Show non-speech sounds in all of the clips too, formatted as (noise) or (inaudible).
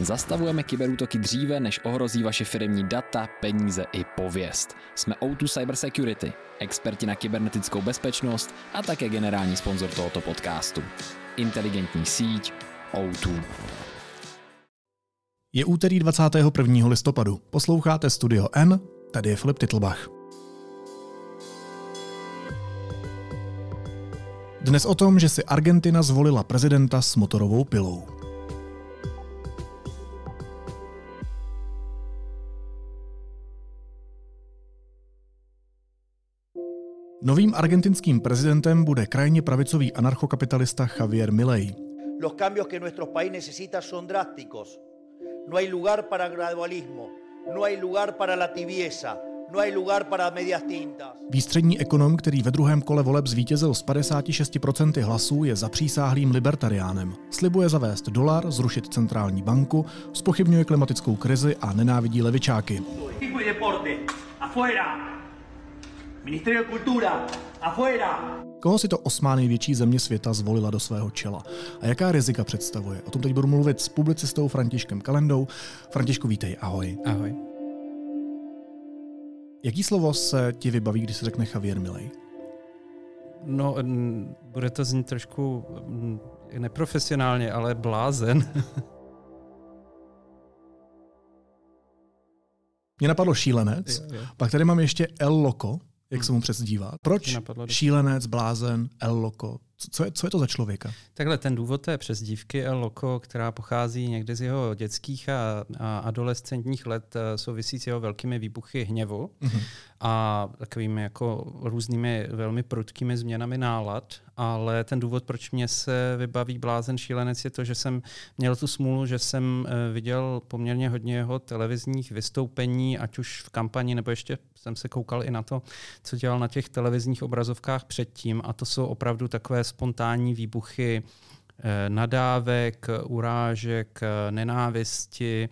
Zastavujeme kyberútoky dříve, než ohrozí vaše firmní data, peníze i pověst. Jsme O2 Cybersecurity, experti na kybernetickou bezpečnost a také generální sponzor tohoto podcastu. Inteligentní síť O2. Je úterý 21. listopadu. Posloucháte Studio N, tady je Filip Titlbach. Dnes o tom, že si Argentina zvolila prezidenta s motorovou pilou. Novým argentinským prezidentem bude krajně pravicový anarchokapitalista Javier Milei. Los cambios que nuestro país necesita son drásticos. No hay lugar para gradualismo, no hay lugar para la tibieza, no hay lugar para medias tintas. Výstřední ekonom, který ve druhém kole voleb zvítězil z 56% hlasů, je zapřísáhlým libertariánem. Slibuje zavést dolar, zrušit centrální banku, spochybňuje klimatickou krizi a nenávidí levičáky. Tipo deporte, afuera. Ministerio de Cultura, afuera. Koho si to osmá největší země světa zvolila do svého čela? A jaká rizika představuje? O tom teď budu mluvit s publicistou Františkem Kalendou. Františku, vítej, ahoj. Ahoj. Jaký slovo se ti vybaví, když se řekne Javier Milei? No, n- bude to znít trošku neprofesionálně, ale blázen. Mě napadlo šílenec, Jo, jo. pak tady mám ještě El Loco, jak se mu přezdívá. Proč šílenec, blázen, El Loco? Co- je, co je to za člověka? Takhle ten důvod té přezdívky El Loco, která pochází někdy z jeho dětských a, a adolescentních let, eh, souvisí s jeho velkými výbuchy hněvu Mhm. a takovými jako různými velmi prudkými změnami nálad. Ale ten důvod, proč mě se vybaví blázen šílenec, je to, že jsem měl tu smůlu, že jsem eh, viděl poměrně hodně jeho televizních vystoupení, ať už v kampani, nebo ještě jsem se koukal i na to, co dělal na těch televizních obrazovkách předtím. A to jsou opravdu takové spontánní výbuchy eh, nadávek, urážek, eh, nenávisti,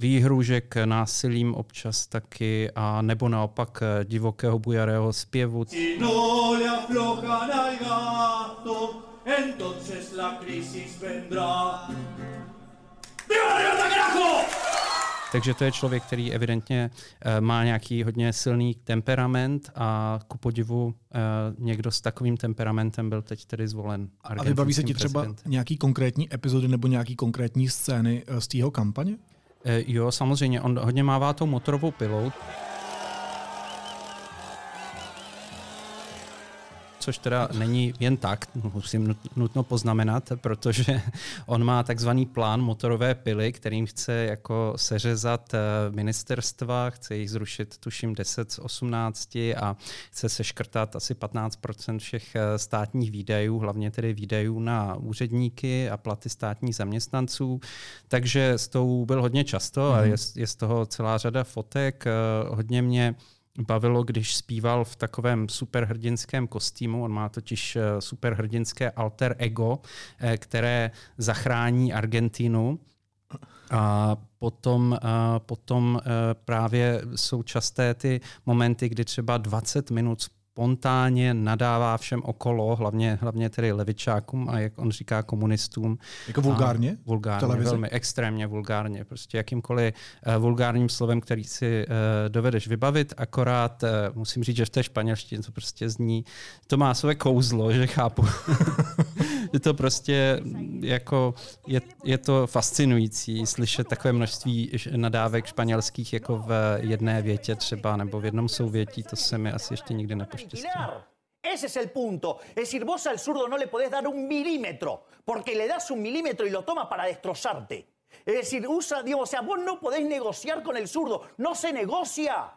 výhružek násilím občas taky, a nebo naopak eh, divokého bujarého zpěvu. No le aflojan al gato, entonces la crisis vendrá. ¡Viva la libertad, carajo! Takže to je člověk, který evidentně eh, má nějaký hodně silný temperament a ku podivu eh, někdo s takovým temperamentem byl teď tedy zvolen. A vybaví se ti třeba nějaký konkrétní epizody nebo nějaký konkrétní scény z té jeho kampaně? Eh, Jo, samozřejmě, on hodně mává tou motorovou pilou. Což teda není jen tak, musím nut- nutno poznamenat, protože (laughs) on má takzvaný plán motorové pily, kterým chce jako seřezat eh, ministerstva, chce jich zrušit tuším 10 z 18 a chce seškrtat asi 15% všech eh, státních výdajů, hlavně tedy výdajů na úředníky a platy státních zaměstnanců. Takže s tou byl hodně často a je, je z toho celá řada fotek. Eh, Hodně mě bavilo, když zpíval v takovém superhrdinském kostýmu. On má totiž eh, superhrdinské alter ego, eh, které zachrání Argentinu. A potom, a potom eh, právě jsou časté ty momenty, kdy třeba 20 minut spontánně nadává všem okolo, hlavně, hlavně tedy levičákům a jak on říká komunistům. Jako vulgárně? A vulgárně, televizi? velmi extrémně vulgárně. Prostě jakýmkoliv uh, vulgárním slovem, který si uh, dovedeš vybavit, akorát uh, musím říct, že v té španělštině to prostě zní, to má své kouzlo, že chápu. (laughs) je to prostě jako, je, je to fascinující slyšet takové množství nadávek španělských jako v jedné větě třeba, nebo v jednom souvětí, to se mi asi ještě nikdy nepoštěstilo. Ese es el punto. Es decir, vos al zurdo no le podés dar un milímetro, porque le das un milímetro y lo toma para destrozarte. Es decir, usa, digamos, o sea, vos no podés negociar con el zurdo. No se negocia.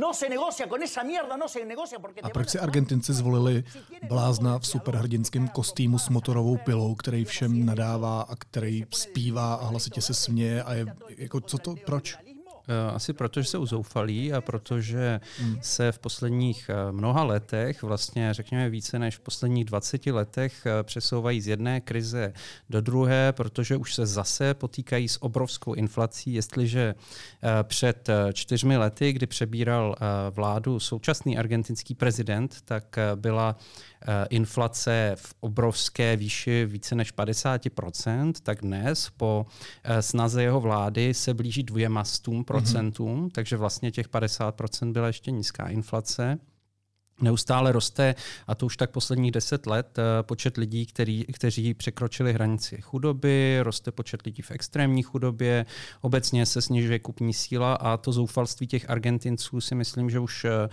No se negocia con esa mierda, no se negocia porque A proč si a- Argentinci zvolili blázna v superhrdinském kostýmu s motorovou pilou, který všem nadává a který zpívá a hlasitě se směje a je, jako co to, proč? Eh, Asi proto, že jsou zoufalí a protože se v posledních eh, mnoha letech, vlastně řekněme více než v posledních 20 letech, eh, přesouvají z jedné krize do druhé, protože už se zase potýkají s obrovskou inflací. Jestliže před čtyřmi lety, kdy přebíral vládu současný argentinský prezident, tak byla inflace v obrovské výši více než 50%, tak dnes po snaze jeho vlády se blíží dvěma stům procentům, mm-hmm. takže vlastně těch 50% byla ještě nízká inflace. Neustále roste, a to už tak posledních deset let, eh, počet lidí, který, kteří překročili hranici chudoby, roste počet lidí v extrémní chudobě, obecně se snižuje kupní síla a to zoufalství těch Argentinců si myslím, že už eh,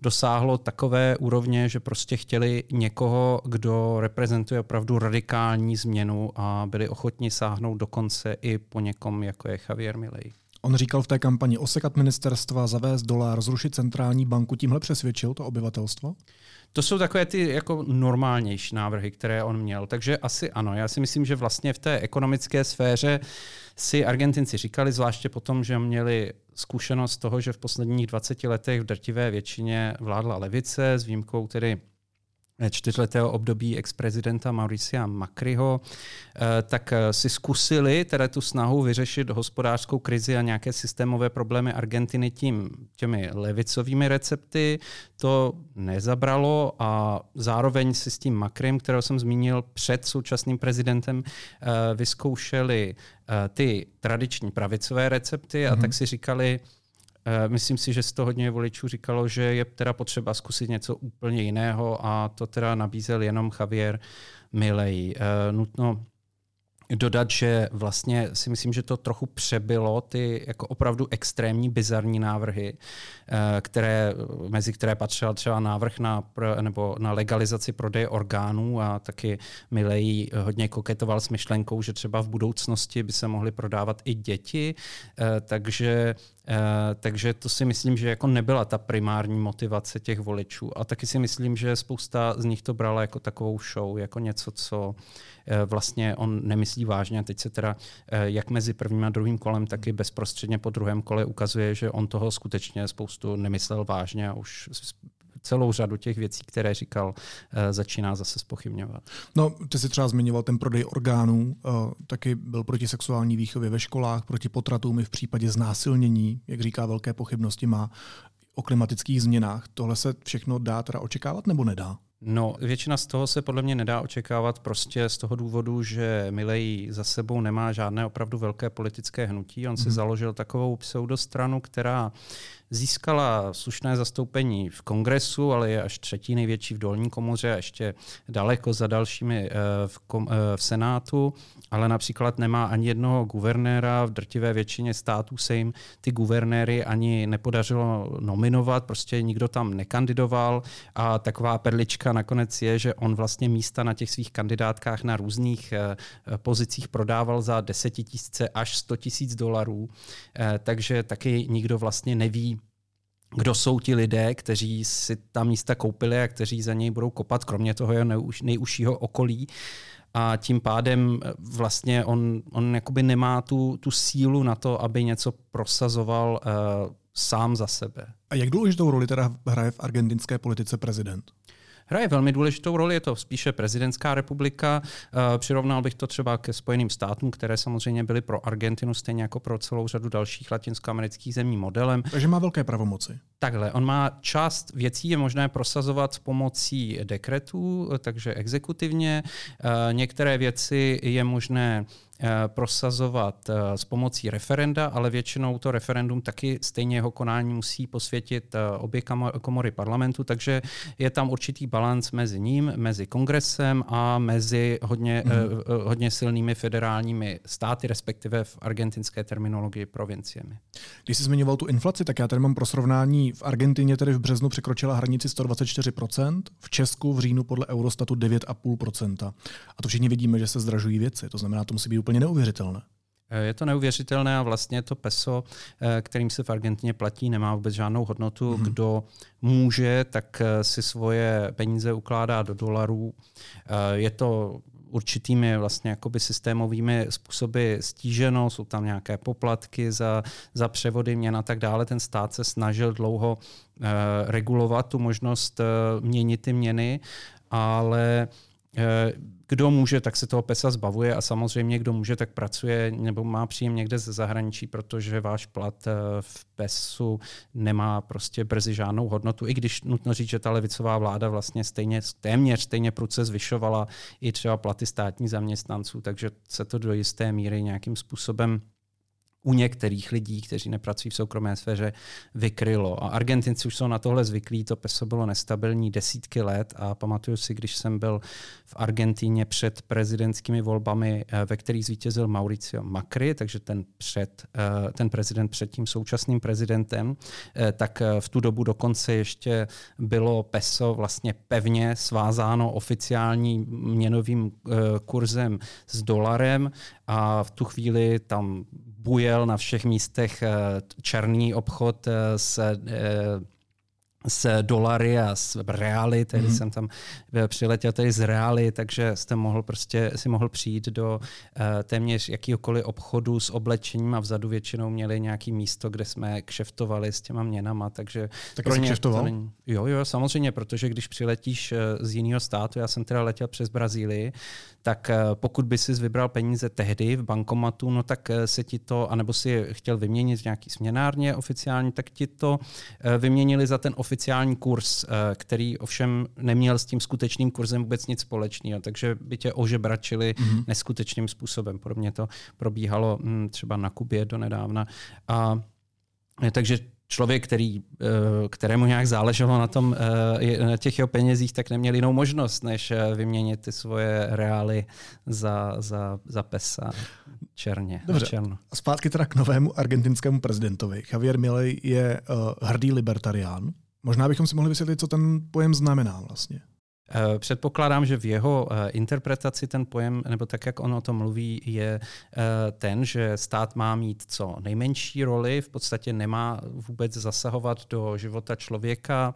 dosáhlo takové úrovně, že prostě chtěli někoho, kdo reprezentuje opravdu radikální změnu a byli ochotni sáhnout dokonce i po někom, jako je Javier Milei. On říkal v té kampani osekat ministerstva, zavést dolar, zrušit centrální banku. Tímhle přesvědčil to obyvatelstvo? To jsou takové ty jako normálnější návrhy, které on měl. Takže asi ano. Já si myslím, že vlastně v té ekonomické sféře si Argentinci říkali, zvláště potom, že měli zkušenost toho, že v posledních 20 letech v drtivé většině vládla levice, s výjimkou tedy čtyřletého období ex-prezidenta Mauricia Macriho, eh, tak eh, si zkusili teda tu snahu vyřešit hospodářskou krizi a nějaké systémové problémy Argentiny tím, těmi levicovými recepty. To nezabralo a zároveň si s tím Macrim, kterého jsem zmínil před současným prezidentem, eh, vyzkoušeli ty tradiční pravicové recepty a mm-hmm. tak si říkali, Eh, myslím si, že z toho hodně voličů říkalo, že je teda potřeba zkusit něco úplně jiného a to teda nabízel jenom Javier Milei. Eh, nutno dodat, že vlastně si myslím, že to trochu přebylo ty jako opravdu extrémní bizarní návrhy, eh, které, mezi které patřil třeba návrh na, nebo na legalizaci prodeje orgánů a taky Milej hodně koketoval s myšlenkou, že třeba v budoucnosti by se mohly prodávat i děti, takže Eh, takže to si myslím, že jako nebyla ta primární motivace těch voličů. A taky si myslím, že spousta z nich to brala jako takovou show, jako něco, co eh, vlastně on nemyslí vážně. A teď se teda eh, jak mezi prvním a druhým kolem, tak i bezprostředně po druhém kole ukazuje, že on toho skutečně spoustu nemyslel vážně a už celou řadu těch věcí, které říkal, eh, začíná zase spochybňovat. No, ty si třeba zmiňoval ten prodej orgánů, eh, taky byl proti sexuální výchově ve školách, proti potratům i v případě znásilnění, jak říká, velké pochybnosti má o klimatických změnách. Tohle se všechno dá teda očekávat nebo nedá? No, většina z toho se podle mě nedá očekávat prostě z toho důvodu, že Milej za sebou nemá žádné opravdu velké politické hnutí. On si hmm. založil takovou pseudostranu, která získala slušné zastoupení v kongresu, ale je až třetí největší v dolní komoře a ještě daleko za dalšími eh, v, kom, eh, v Senátu, ale například nemá ani jednoho guvernéra, v drtivé většině států se jim ty guvernéry ani nepodařilo nominovat, prostě nikdo tam nekandidoval. A taková perlička nakonec je, že on vlastně místa na těch svých kandidátkách na různých eh, pozicích prodával za 10 tisíce až 100 tisíc dolarů, takže taky nikdo vlastně neví, kdo jsou ti lidé, kteří si ta místa koupili a kteří za něj budou kopat, kromě toho jeho nejužšího okolí. A tím pádem eh, vlastně on, on jakoby nemá tu, tu sílu na to, aby něco prosazoval uh, sám za sebe. A jak důležitou roli teda hraje v argentinské politice prezident? Hraje velmi důležitou roli. Je to spíše prezidentská republika. Eh, přirovnal bych to třeba ke Spojeným státům, které samozřejmě byly pro Argentinu stejně jako pro celou řadu dalších latinskoamerických zemí modelem. Takže má velké pravomoci. Takhle, on má část věcí je možné prosazovat pomocí dekretů, takže exekutivně. Eh, některé věci je možné Eh, prosazovat eh, s pomocí referenda, ale většinou to referendum taky stejně jeho konání musí posvětit eh, obě komory parlamentu, takže je tam určitý balans mezi ním, mezi kongresem a mezi hodně, mm. hodně silnými federálními státy, respektive v argentinské terminologii provinciemi. Když jsi zmiňoval tu inflaci, tak já tady mám pro srovnání. V Argentině tedy v březnu překročila hranici 124%, v Česku v říjnu podle Eurostatu 9,5%. A to všichni vidíme, že se zdražují věci. To znamená, to musí být úplně neuvěřitelné. Eh, je to neuvěřitelné a vlastně to peso, eh, kterým se v Argentině platí, nemá vůbec žádnou hodnotu. Mm-hmm. Kdo může, tak eh, si svoje peníze ukládá do dolarů. Je to určitými vlastně jakoby systémovými způsoby stíženo, jsou tam nějaké poplatky za, za převody měn a tak dále. Ten stát se snažil dlouho uh, regulovat tu možnost měnit ty měny, ale kdo může, tak se toho pesa zbavuje a samozřejmě kdo může, tak pracuje nebo má příjem někde ze zahraničí, protože váš plat v pesu nemá prostě brzy žádnou hodnotu, i když nutno říct, že ta levicová vláda vlastně stejně, téměř stejně prudce zvyšovala i třeba platy státních zaměstnanců, takže se to do jisté míry nějakým způsobem u některých lidí, kteří nepracují v soukromé sféře, vykrylo. A Argentinci už jsou na tohle zvyklí, to peso bylo nestabilní desítky let a pamatuju si, když jsem byl v Argentíně před prezidentskými volbami, eh, ve kterých zvítězil Mauricio Macri, takže ten, před, eh, ten prezident před tím současným prezidentem, eh, tak v tu dobu dokonce ještě bylo peso vlastně pevně svázáno oficiálním měnovým kurzem s dolarem a v tu chvíli tam bujel na všech místech eh, černý obchod eh, s eh, s dolary a s reály, tedy mm-hmm. jsem tam přiletěl tady z reály, takže jste mohl prostě, si mohl přijít do uh, téměř jakýkoliv obchodu s oblečením a vzadu většinou měli nějaký místo, kde jsme kšeftovali s těma měnama, takže tak pro ně kšeftoval? Není, jo, jo, samozřejmě, protože když přiletíš z jiného státu, já jsem teda letěl přes Brazílii, tak pokud by si vybral peníze tehdy v bankomatu, no tak se ti to, anebo si chtěl vyměnit v nějaký směnárně oficiální, tak ti to vyměnili za ten oficiální oficiální kurz, eh, který ovšem neměl s tím skutečným kurzem vůbec nic společného, takže by tě ožebračili mm-hmm. neskutečným způsobem. Podobně to probíhalo hm, třeba na Kubě do nedávna. A eh, takže člověk, který, eh, kterému nějak záleželo na, tom, na těch jeho penězích, tak neměl jinou možnost, než vyměnit ty svoje reály za, za, za pesa černě. Dobře. Černo. Zpátky teda k novému argentinskému prezidentovi. Javier Milei je uh, hrdý libertarián. Možná bychom si mohli vysvětlit, co ten pojem znamená vlastně. Eh, předpokládám, že v jeho eh, interpretaci ten pojem, nebo tak, jak on o tom mluví, je eh, ten, že stát má mít co nejmenší roli, v podstatě nemá vůbec zasahovat do života člověka.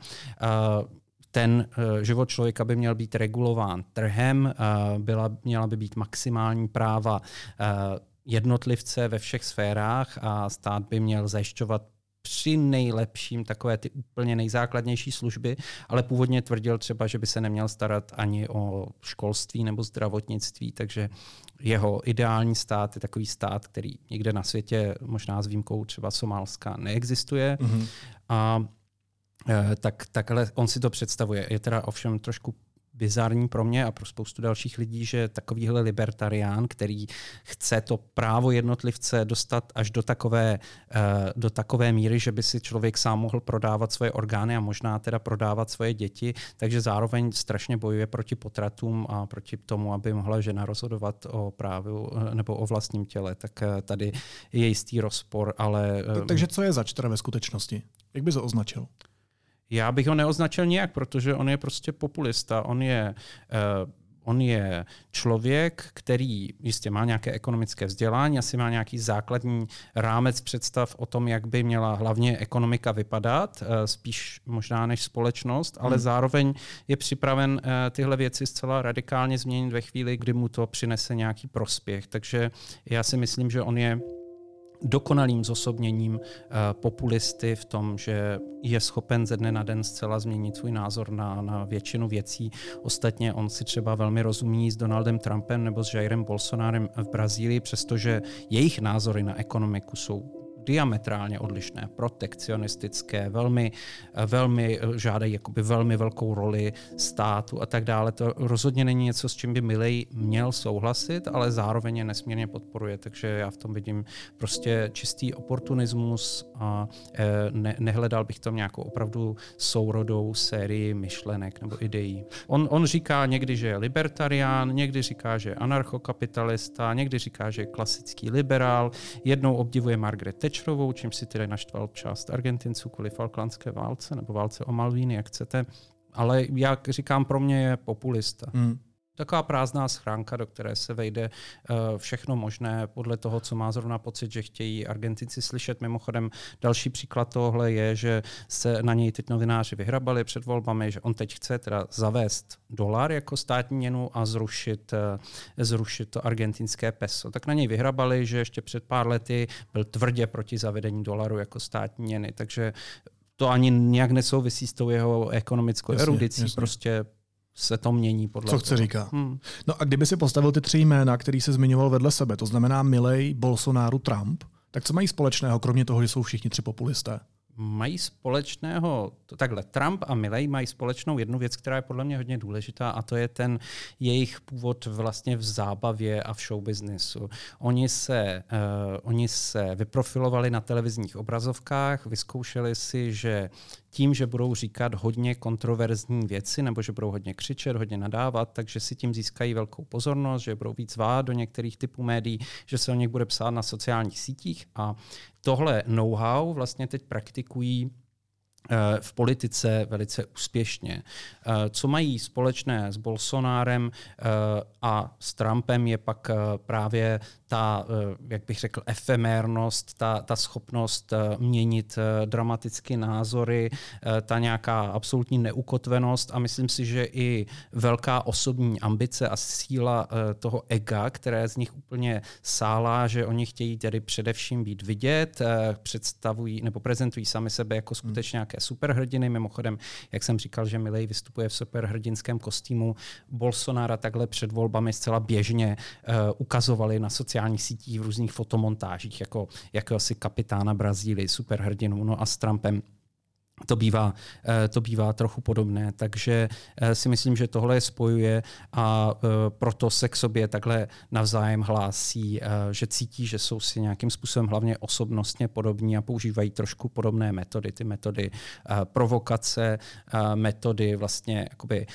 Ten život člověka by měl být regulován trhem, byla, měla by být maximální práva jednotlivce ve všech sférách a stát by měl zajišťovat při nejlepším takové ty úplně nejzákladnější služby, ale původně tvrdil třeba, že by se neměl starat ani o školství nebo zdravotnictví, takže jeho ideální stát je takový stát, který někde na světě, možná s výjimkou třeba Somálska, neexistuje. Mm-hmm. A e, tak takhle on si to představuje. Je teda ovšem trošku bizarní pro mě a pro spoustu dalších lidí, že takovýhle libertarián, který chce to právo jednotlivce dostat až do takové, eh, do takové míry, že by si člověk sám mohl prodávat svoje orgány a možná teda prodávat svoje děti, takže zároveň strašně bojuje proti potratům a proti tomu, aby mohla žena rozhodovat o právu eh, nebo o vlastním těle. Tak eh, tady je jistý rozpor, ale... Takže co je teda ve skutečnosti? Jak by to označil? Já bych ho neoznačil nijak, protože on je prostě populista. On je, uh, on je člověk, který jistě má nějaké ekonomické vzdělání, asi má nějaký základní rámec představ o tom, jak by měla hlavně ekonomika vypadat, uh, spíš možná než společnost, ale hmm. zároveň je připraven uh, tyhle věci zcela radikálně změnit ve chvíli, kdy mu to přinese nějaký prospěch. Takže já si myslím, že on je dokonalým zosobněním uh, populisty v tom, že je schopen ze dne na den zcela změnit svůj názor na, na většinu věcí. Ostatně on si třeba velmi rozumí s Donaldem Trumpem nebo s Jairem Bolsonárem v Brazílii, přestože jejich názory na ekonomiku jsou diametrálně odlišné, protekcionistické, velmi, velmi žádají jakoby velmi velkou roli státu a tak dále. To rozhodně není něco, s čím by Milej měl souhlasit, ale zároveň je nesmírně podporuje, takže já v tom vidím prostě čistý oportunismus a e, ne, nehledal bych tam nějakou opravdu sourodou sérii myšlenek nebo ideí. On, on říká někdy, že je libertarián, někdy říká, že je anarchokapitalista, někdy říká, že je klasický liberál, jednou obdivuje Margaret Thatcher, Thatcherovou, čímž si tedy naštval část Argentinců kvůli Falklandské válce nebo válce o Malvíny, jak chcete. Ale jak říkám, pro mě je populista. Hmm taková prázdná schránka, do které se vejde eh, všechno možné podle toho, co má zrovna pocit, že chtějí Argentinci slyšet. Mimochodem, další příklad tohle je, že se na něj teď novináři vyhrabali před volbami, že on teď chce teda zavést dolar jako státní měnu a zrušit, eh, zrušit to argentinské peso. Tak na něj vyhrabali, že ještě před pár lety byl tvrdě proti zavedení dolaru jako státní měny. Takže to ani nějak nesouvisí s tou jeho ekonomickou jasně, erudicí. Jasně. Prostě se to mění podle Co chce říká. Hmm. No a kdyby si postavil ty tři jména, který se zmiňoval vedle sebe, to znamená Milej, Bolsonaro, Trump, tak co mají společného, kromě toho, že jsou všichni tři populisté? mají společného, to takhle, Trump a Milley mají společnou jednu věc, která je podle mě hodně důležitá a to je ten jejich původ vlastně v zábavě a v showbiznesu. Oni se, uh, oni se vyprofilovali na televizních obrazovkách, vyzkoušeli si, že tím, že budou říkat hodně kontroverzní věci nebo že budou hodně křičet, hodně nadávat, takže si tím získají velkou pozornost, že budou víc zvát do některých typů médií, že se o nich bude psát na sociálních sítích a tohle know-how vlastně teď praktikují Eh, v politice velice úspěšně. Eh, co mají společné s Bolsonárem eh, a s Trumpem je pak právě ta, jak bych řekl, efemérnost, ta, ta schopnost měnit dramaticky názory, ta nějaká absolutní neukotvenost a myslím si, že i velká osobní ambice a síla toho ega, které z nich úplně sálá, že oni chtějí tedy především být vidět, představují nebo prezentují sami sebe jako skutečně nějaké superhrdiny. Mimochodem, jak jsem říkal, že Milej vystupuje v superhrdinském kostýmu, Bolsonara takhle před volbami zcela běžně ukazovali na sociálních sítích v různých fotomontážích jako jakéhosi kapitána Brazílie, superhrdinu. No a s Trumpem to bývá, eh, to bývá trochu podobné. Takže eh, si myslím, že tohle je spojuje a eh, proto se k sobě takhle navzájem hlásí, že cítí, že jsou si nějakým způsobem hlavně osobnostně podobní a používají trošku podobné metody. Ty metody provokace, metody vlastně jakoby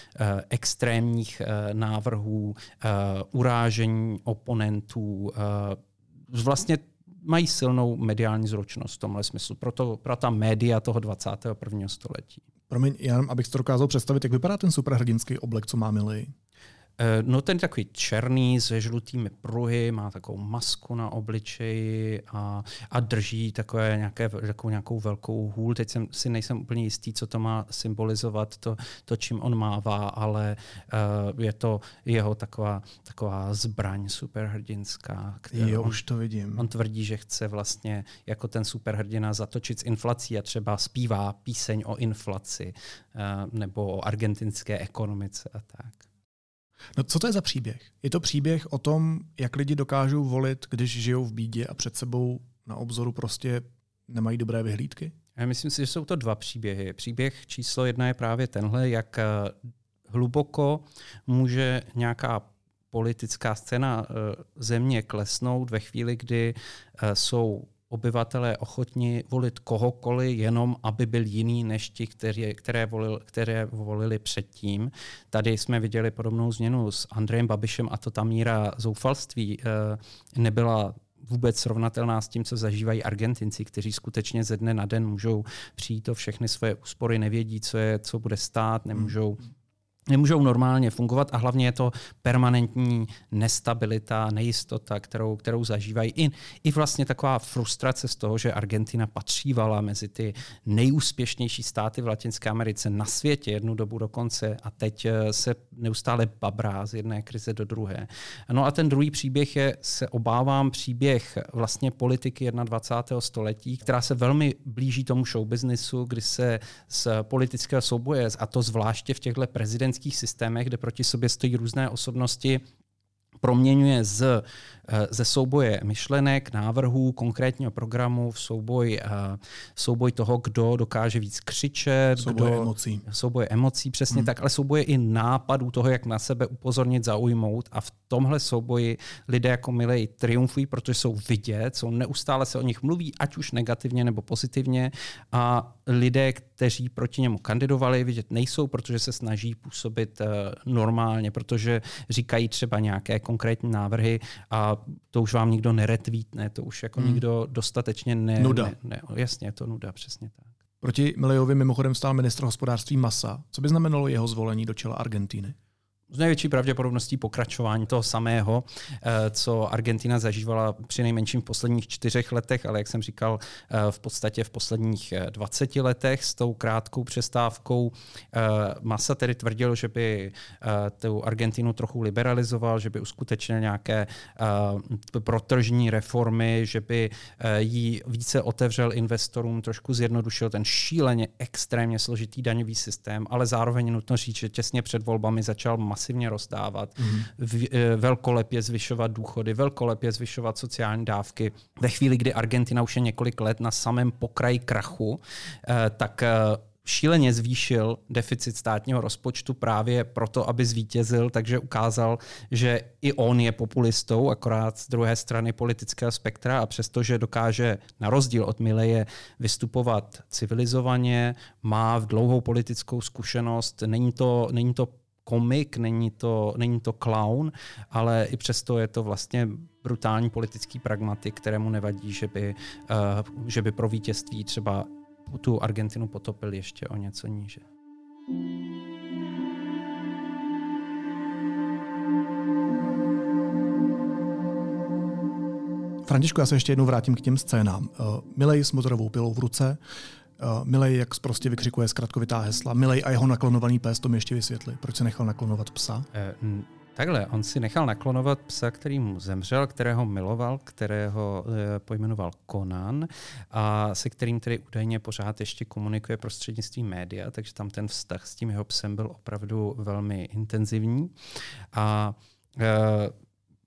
extrémních návrhů, urážení oponentů, vlastně mají silnou mediální zručnost v tomhle smyslu. Proto pro ta média toho 21. století. Promiň, já abych to dokázal představit, jak vypadá ten superhrdinský oblek, co má Milý? Eh, no ten takový černý se žlutými pruhy, má takovou masku na obličeji a, a drží takové nějaké, takovou nějakou velkou hůl. Teď jsem, si nejsem úplně jistý, co to má symbolizovat, to, to čím on mává, ale uh, je to jeho taková, taková zbraň superhrdinská. Jo, on, už to vidím. On tvrdí, že chce vlastně jako ten superhrdina zatočit s inflací a třeba zpívá píseň o inflaci uh, nebo o argentinské ekonomice a tak. No co to je za příběh? Je to příběh o tom, jak lidi dokážou volit, když žijou v bídě a před sebou na obzoru prostě nemají dobré vyhlídky? Já myslím si, že jsou to dva příběhy. Příběh číslo jedna je právě tenhle, jak eh, hluboko může nějaká politická scéna eh, země klesnout ve chvíli, kdy eh, jsou obyvatelé ochotni volit kohokoliv, jenom aby byl jiný než ti, které, které, volil, které volili předtím. Tady jsme viděli podobnou změnu s Andrejem Babišem a to ta míra zoufalství eh, nebyla vůbec srovnatelná s tím, co zažívají Argentinci, kteří skutečně ze dne na den můžou přijít o všechny svoje úspory, nevědí, co je, co bude stát, nemůžou nemůžou normálně fungovat a hlavně je to permanentní nestabilita, nejistota, kterou, kterou zažívají. I, I vlastně taková frustrace z toho, že Argentina patřívala mezi ty nejúspěšnější státy v Latinské Americe na světě jednu dobu dokonce a teď eh, se neustále babrá z jedné krize do druhé. No a ten druhý příběh je, se obávám, příběh vlastně politiky 21. století, která se velmi blíží tomu showbiznisu, kdy se z politického souboje, a to zvláště v těchto prezidentských společenských systémech, kde proti sobě stojí různé osobnosti, proměňuje z Eh, ze souboje myšlenek, návrhů, konkrétního programu v souboj, eh, souboj toho, kdo dokáže víc křičet. Souboj kdo, emocí. Souboj emocí, přesně hmm. tak, ale souboje i nápadů toho, jak na sebe upozornit, zaujmout a v tomhle souboji lidé jako Milej triumfují, protože jsou vidět, jsou neustále se o nich mluví, ať už negativně nebo pozitivně a lidé, kteří proti němu kandidovali, vidět nejsou, protože se snaží působit uh, normálně, protože říkají třeba nějaké konkrétní návrhy a to už vám nikdo neretvítne, to už jako hmm. nikdo dostatečně ne... Nuda. Ne, ne, jasně, je to nuda, přesně tak. Proti Milijovi mimochodem stál ministr hospodářství Massa. Co by znamenalo jeho zvolení do čela Argentíny? S největší pravděpodobností pokračování toho samého, eh, co Argentina zažívala při nejmenším v posledních čtyřech letech, ale jak jsem říkal, eh, v podstatě v posledních 20 eh, letech s tou krátkou přestávkou. Masa tedy tvrdil, že by tu Argentinu trochu liberalizoval, že by uskutečnil nějaké protržní reformy, že by jí více otevřel investorům, trošku zjednodušil ten šíleně extrémně složitý daňový systém, ale zároveň nutno říct, že těsně před volbami začal masivně rozdávat, mm-hmm. v, eh, velkolepě zvyšovat důchody, velkolepě zvyšovat sociální dávky. Ve chvíli, kdy Argentina už je několik let na samém pokraji krachu, eh, tak eh, šíleně zvýšil deficit státního rozpočtu právě proto, aby zvítězil, takže ukázal, že i on je populistou, akorát z druhé strany politického spektra a přestože dokáže na rozdíl od Mileje vystupovat civilizovaně, má v dlouhou politickou zkušenost, není to, není to komik, není to, není to clown, ale i přesto je to vlastně brutální politický pragmatik, kterému nevadí, že by, uh, že by pro vítězství třeba tu Argentinu potopil ještě o něco níže. Františku, já se ještě jednou vrátím k těm scénám. Uh, Milej s motorovou pilou v ruce, uh, Milej, jak prostě vykřikuje zkratkovitá hesla. Milej a jeho naklonovaný pes, to mi ještě vysvětli. Proč se nechal naklonovat psa? Uh, Takhle, on si nechal naklonovat psa, který mu zemřel, kterého miloval, kterého e, pojmenoval Conan a se kterým tedy údajně pořád ještě komunikuje prostřednictvím média, takže tam ten vztah s tím jeho psem byl opravdu velmi intenzivní. A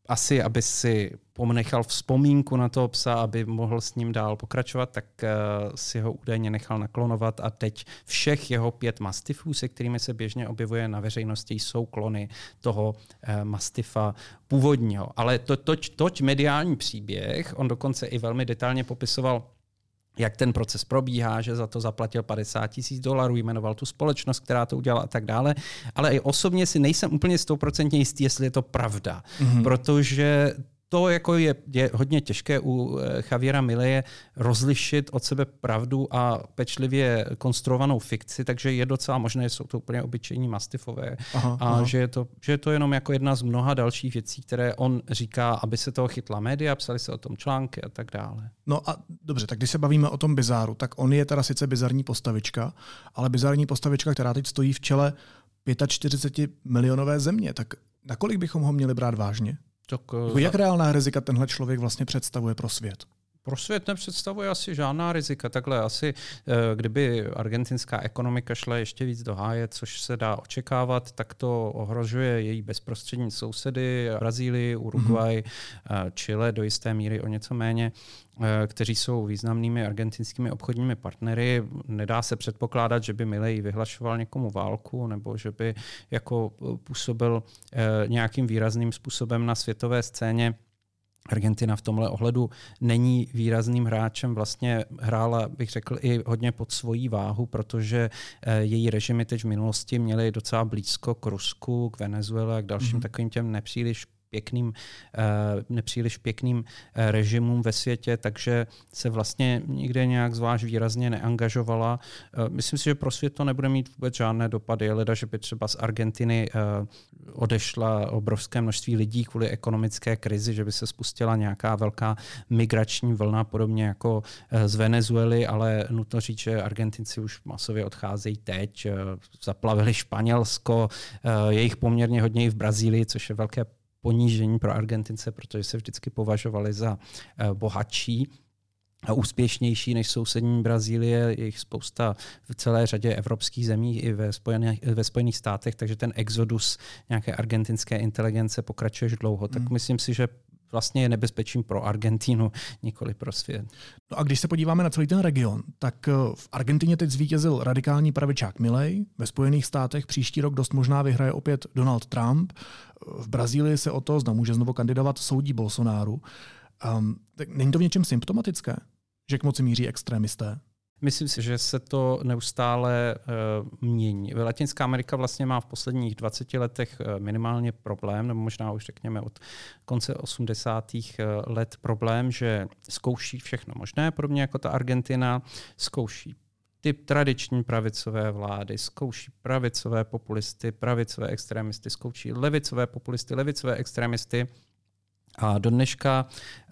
asi, aby si ponechal vzpomínku na toho psa, aby mohl s ním dál pokračovat, tak uh, si ho údajně nechal naklonovat a teď všech jeho pět mastifů, se kterými se běžně objevuje na veřejnosti, jsou klony toho uh, mastifa původního. Ale to, toť, toť mediální příběh, on dokonce i velmi detailně popisoval jak ten proces probíhá, že za to zaplatil 50 tisíc dolarů, jmenoval tu společnost, která to udělala a tak dále. Ale i osobně si nejsem úplně stoprocentně jistý, jestli je to pravda, mm-hmm. protože to jako je, je hodně těžké u eh, Javiera Mileje rozlišit od sebe pravdu a pečlivě konstruovanou fikci, takže je docela možné, že jsou to úplně obyčejní mastifové aha, a aha. Že, je to, že je to jenom jako jedna z mnoha dalších věcí, které on říká, aby se toho chytla média, psali se o tom články a tak dále. No a dobře, tak když se bavíme o tom bizáru, tak on je teda sice bizarní postavička, ale bizarní postavička, která teď stojí v čele 45 milionové země, tak nakolik bychom ho měli brát vážně? Tak, jako jak reálná rizika tenhle člověk vlastně představuje pro svět? Pro svět nepředstavuje asi žádná rizika. Takhle asi, eh, kdyby argentinská ekonomika šla ještě víc do háje, což se dá očekávat, tak to ohrožuje její bezprostřední sousedy, Brazílii, Uruguay, mm-hmm. Chile do jisté míry o něco méně kteří jsou významnými argentinskými obchodními partnery. Nedá se předpokládat, že by Milej vyhlašoval někomu válku nebo že by jako působil nějakým výrazným způsobem na světové scéně. Argentina v tomhle ohledu není výrazným hráčem, vlastně hrála, bych řekl, i hodně pod svojí váhu, protože eh, její režimy teď v minulosti měly docela blízko k Rusku, k Venezuele a k dalším mm-hmm. takovým těm nepříliš pěkným, eh, nepříliš pěkným eh, režimům ve světě, takže se vlastně nikde nějak zvlášť výrazně neangažovala. Eh, myslím si, že pro svět to nebude mít vůbec žádné dopady. Leda, že by třeba z Argentiny odešla obrovské množství lidí kvůli ekonomické krizi, že by se spustila nějaká velká migrační vlna, podobně jako z Venezuely, ale nutno říct, že Argentinci už masově odcházejí teď, zaplavili Španělsko, je jich poměrně hodně i v Brazílii, což je velké ponížení pro Argentince, protože se vždycky považovali za eh, bohatší a úspěšnější než sousední Brazílie, je jich spousta v celé řadě evropských zemí i ve Spojených, ve Spojených státech, takže ten exodus nějaké argentinské inteligence pokračuje dlouho. Tak hmm. myslím si, že vlastně je nebezpečím pro Argentínu, nikoli pro svět. No a když se podíváme na celý ten region, tak eh, v Argentině teď zvítězil radikální pravičák Milei, ve Spojených státech příští rok dost možná vyhraje opět Donald Trump, v Brazílii se o to, zda může znovu kandidovat, soudí Bolsonáru. Um, tak není to v něčem symptomatické, že k moci míří extrémisté? Myslím si, že se to neustále uh, mění. Latinská Amerika vlastně má v posledních 20 letech uh, minimálně problém, nebo možná už řekněme od konce 80. Uh, let problém, že zkouší všechno možné, podobně jako ta Argentina, zkouší ty tradiční pravicové vlády, zkouší pravicové populisty, pravicové extremisty, zkouší levicové populisty, levicové extremisty. A do dneška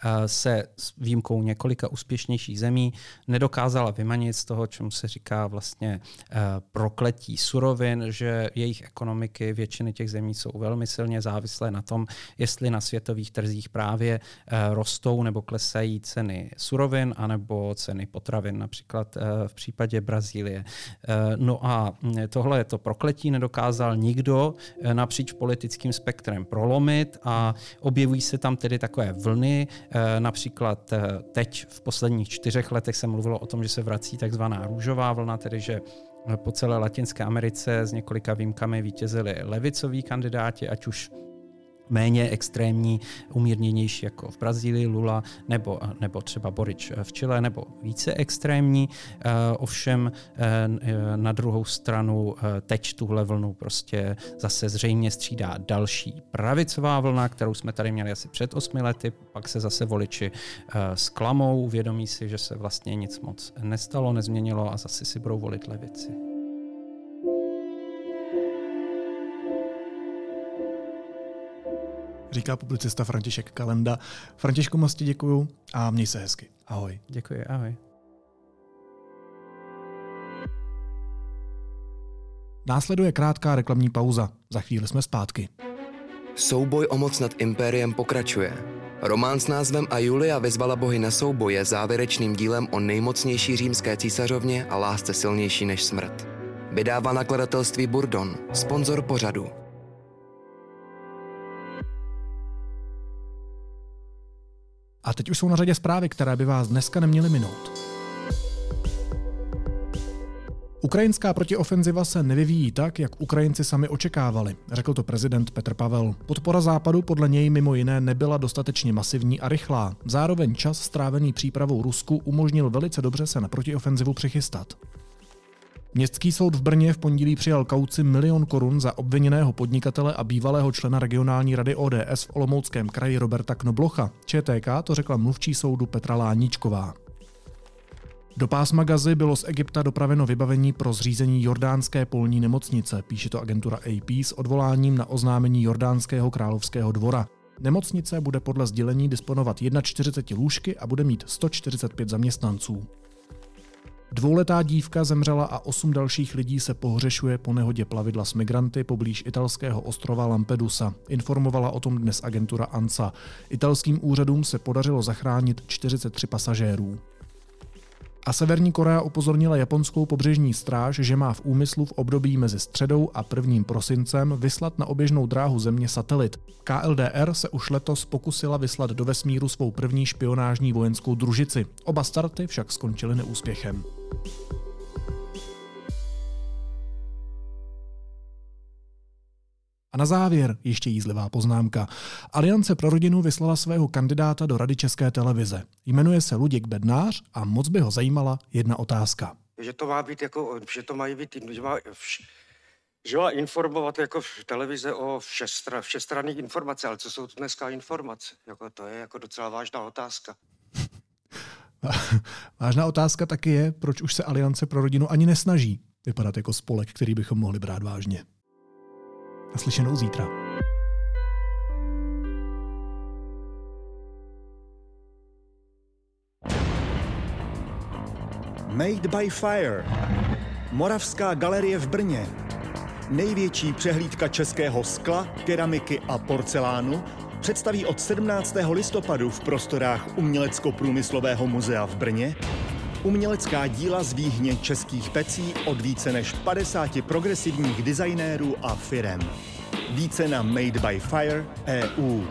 Eh, se s výjimkou několika úspěšnějších zemí nedokázala vymanit z toho, čemu se říká vlastně eh, prokletí surovin, že jejich ekonomiky většiny těch zemí jsou velmi silně závislé na tom, jestli na světových trzích právě eh, rostou nebo klesají ceny surovin anebo ceny potravin, například v případě Brazílie. No a hm, tohle je to prokletí nedokázal nikdo napříč politickým spektrem prolomit a objevují se tam tedy takové vlny. Eh, například eh, teď v posledních čtyřech letech se mluvilo o tom, že se vrací takzvaná růžová vlna, tedy že eh, po celé Latinské Americe s několika výjimkami vítězili levicoví kandidáti, ať už méně extrémní, umírněnější jako v Brazílii Lula nebo, nebo třeba Borič v Chile nebo více extrémní. Eh, ovšem eh, na druhou stranu eh, teď tuhle vlnu prostě zase zřejmě střídá další pravicová vlna, kterou jsme tady měli asi před osmi lety, pak se zase voliči zklamou, uvědomí si, že se vlastně nic moc nestalo, nezměnilo a zase si budou volit levici. Říká publicista František Kalenda. Františku, moc ti děkuju a měj se hezky. Ahoj. Děkuji, ahoj. Následuje krátká reklamní pauza. Za chvíli jsme zpátky. Souboj o moc nad impériem pokračuje. Román s názvem A Julia vyzvala bohy na souboj je závěrečným dílem o nejmocnější římské císařovně a lásce silnější než smrt. Vydává nakladatelství Burdon, sponzor pořadu. A teď už jsou na řadě zprávy, které by vás dneska neměly minout. Ukrajinská protiofenziva se nevyvíjí tak, jak Ukrajinci sami očekávali, řekl to prezident Petr Pavel. Podpora západu podle něj mimo jiné nebyla dostatečně masivní a rychlá. Zároveň čas strávený přípravou Rusku umožnil velice dobře se na protiofenzivu přichystat. Městský soud v Brně v pondělí přijal kauci milion korun za obviněného podnikatele a bývalého člena regionální rady ODS v Olomouckém kraji Roberta Knoblocha. ČTK to řekla mluvčí soudu Petra Láníčková. Do pásma Gazy bylo z Egypta dopraveno vybavení pro zřízení jordánské polní nemocnice, píše to agentura AP s odvoláním na oznámení jordánského královského dvora. Nemocnice bude podle sdělení disponovat 41 lůžky a bude mít 145 zaměstnanců. Dvouletá dívka zemřela a osm dalších lidí se pohřešuje po nehodě plavidla s migranty poblíž italského ostrova Lampedusa. Informovala o tom dnes agentura ANSA. Italským úřadům se podařilo zachránit 43 pasažérů. A Severní Korea upozornila japonskou pobřežní stráž, že má v úmyslu v období mezi středou a 1. prosincem vyslat na oběžnou dráhu země satelit. KLDR se už letos pokusila vyslat do vesmíru svou první špionážní vojenskou družici. Oba starty však skončily neúspěchem. A na závěr ještě jízlivá poznámka. Aliance pro rodinu vyslala svého kandidáta do Rady České televize. Jmenuje se Luděk Bednář a moc by ho zajímala jedna otázka. Že to má být jako, že to mají být, že má, že má informovat jako v televize o všestra, všestranných informace, ale co jsou to dneska informace? Jako, to je jako docela vážná otázka. (laughs) Vážná otázka taky je, proč už se Aliance pro rodinu ani nesnaží vypadat jako spolek, který bychom mohli brát vážně. Naslyšenou zítra. Made by Fire. Moravská galerie v Brně. Největší přehlídka českého skla, keramiky a porcelánu představí od 17. listopadu v prostorách Umělecko-průmyslového muzea v Brně umělecká díla z výhně českých pecí od více než 50 progresivních designérů a firem. Více na Made by Fire EU.